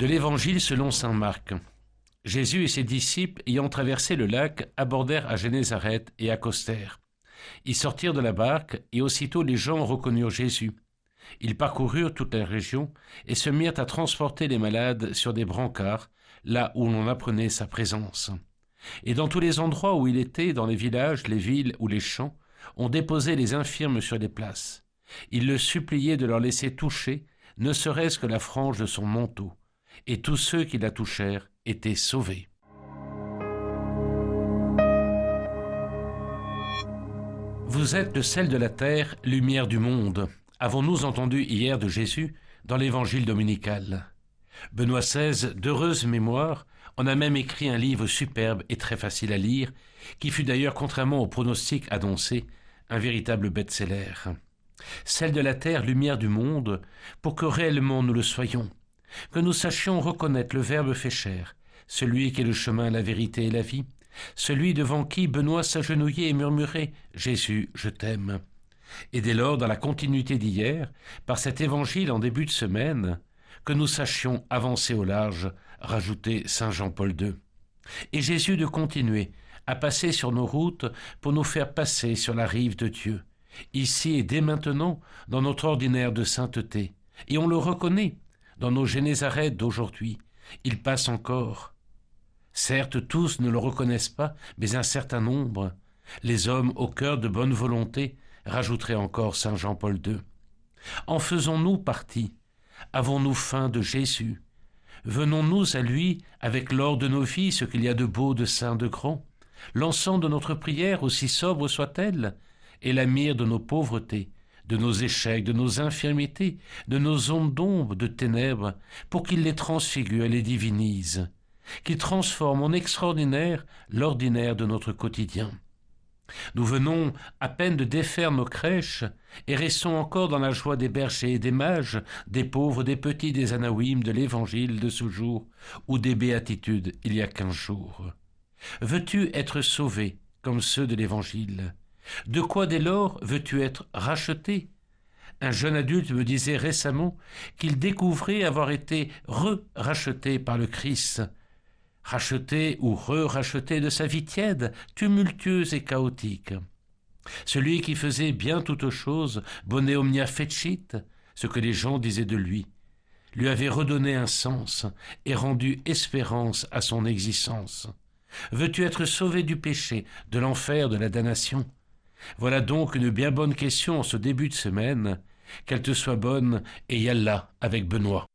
De l'Évangile selon saint Marc. Jésus et ses disciples, ayant traversé le lac, abordèrent à Génézareth et accostèrent. Ils sortirent de la barque, et aussitôt les gens reconnurent Jésus. Ils parcoururent toute la région et se mirent à transporter les malades sur des brancards, là où l'on apprenait sa présence. Et dans tous les endroits où il était, dans les villages, les villes ou les champs, on déposait les infirmes sur des places. Ils le suppliaient de leur laisser toucher, ne serait-ce que la frange de son manteau, et tous ceux qui la touchèrent étaient sauvés. Vous êtes le sel de la terre, lumière du monde avons-nous entendu hier de Jésus dans l'évangile dominical? Benoît XVI, d'heureuse mémoire, en a même écrit un livre superbe et très facile à lire, qui fut d'ailleurs, contrairement au pronostic annoncé, un véritable best-seller. Celle de la terre, lumière du monde, pour que réellement nous le soyons, que nous sachions reconnaître le Verbe fait chair, celui qui est le chemin, la vérité et la vie, celui devant qui Benoît s'agenouillait et murmurait Jésus, je t'aime. Et dès lors, dans la continuité d'hier, par cet évangile en début de semaine, que nous sachions avancer au large, rajouter Saint Jean-Paul II. Et Jésus de continuer à passer sur nos routes pour nous faire passer sur la rive de Dieu, ici et dès maintenant, dans notre ordinaire de sainteté. Et on le reconnaît dans nos Génézareth d'aujourd'hui. Il passe encore. Certes, tous ne le reconnaissent pas, mais un certain nombre, les hommes au cœur de bonne volonté, rajouterait encore saint Jean-Paul II. En faisons-nous partie Avons-nous faim de Jésus? Venons-nous à lui avec l'or de nos vies, ce qu'il y a de beau, de saint, de grand? L'encens de notre prière, aussi sobre soit-elle, et la mire de nos pauvretés, de nos échecs, de nos infirmités, de nos ondes d'ombre, de ténèbres, pour qu'il les transfigure et les divinise, qu'il transforme en extraordinaire l'ordinaire de notre quotidien. Nous venons à peine de défaire nos crèches et restons encore dans la joie des bergers, des mages, des pauvres, des petits, des anaouïmes de l'évangile de ce jour ou des béatitudes il y a quinze jours. Veux-tu être sauvé comme ceux de l'évangile? De quoi dès lors veux-tu être racheté? Un jeune adulte me disait récemment qu'il découvrait avoir été re-racheté par le Christ, racheté ou re-racheté de sa vie tiède, tumultueuse et chaotique. Celui qui faisait bien toutes choses, bone omnia fecit, ce que les gens disaient de lui, lui avait redonné un sens et rendu espérance à son existence. Veux-tu être sauvé du péché, de l'enfer, de la damnation? Voilà donc une bien bonne question en ce début de semaine, qu'elle te soit bonne et yalla avec Benoît.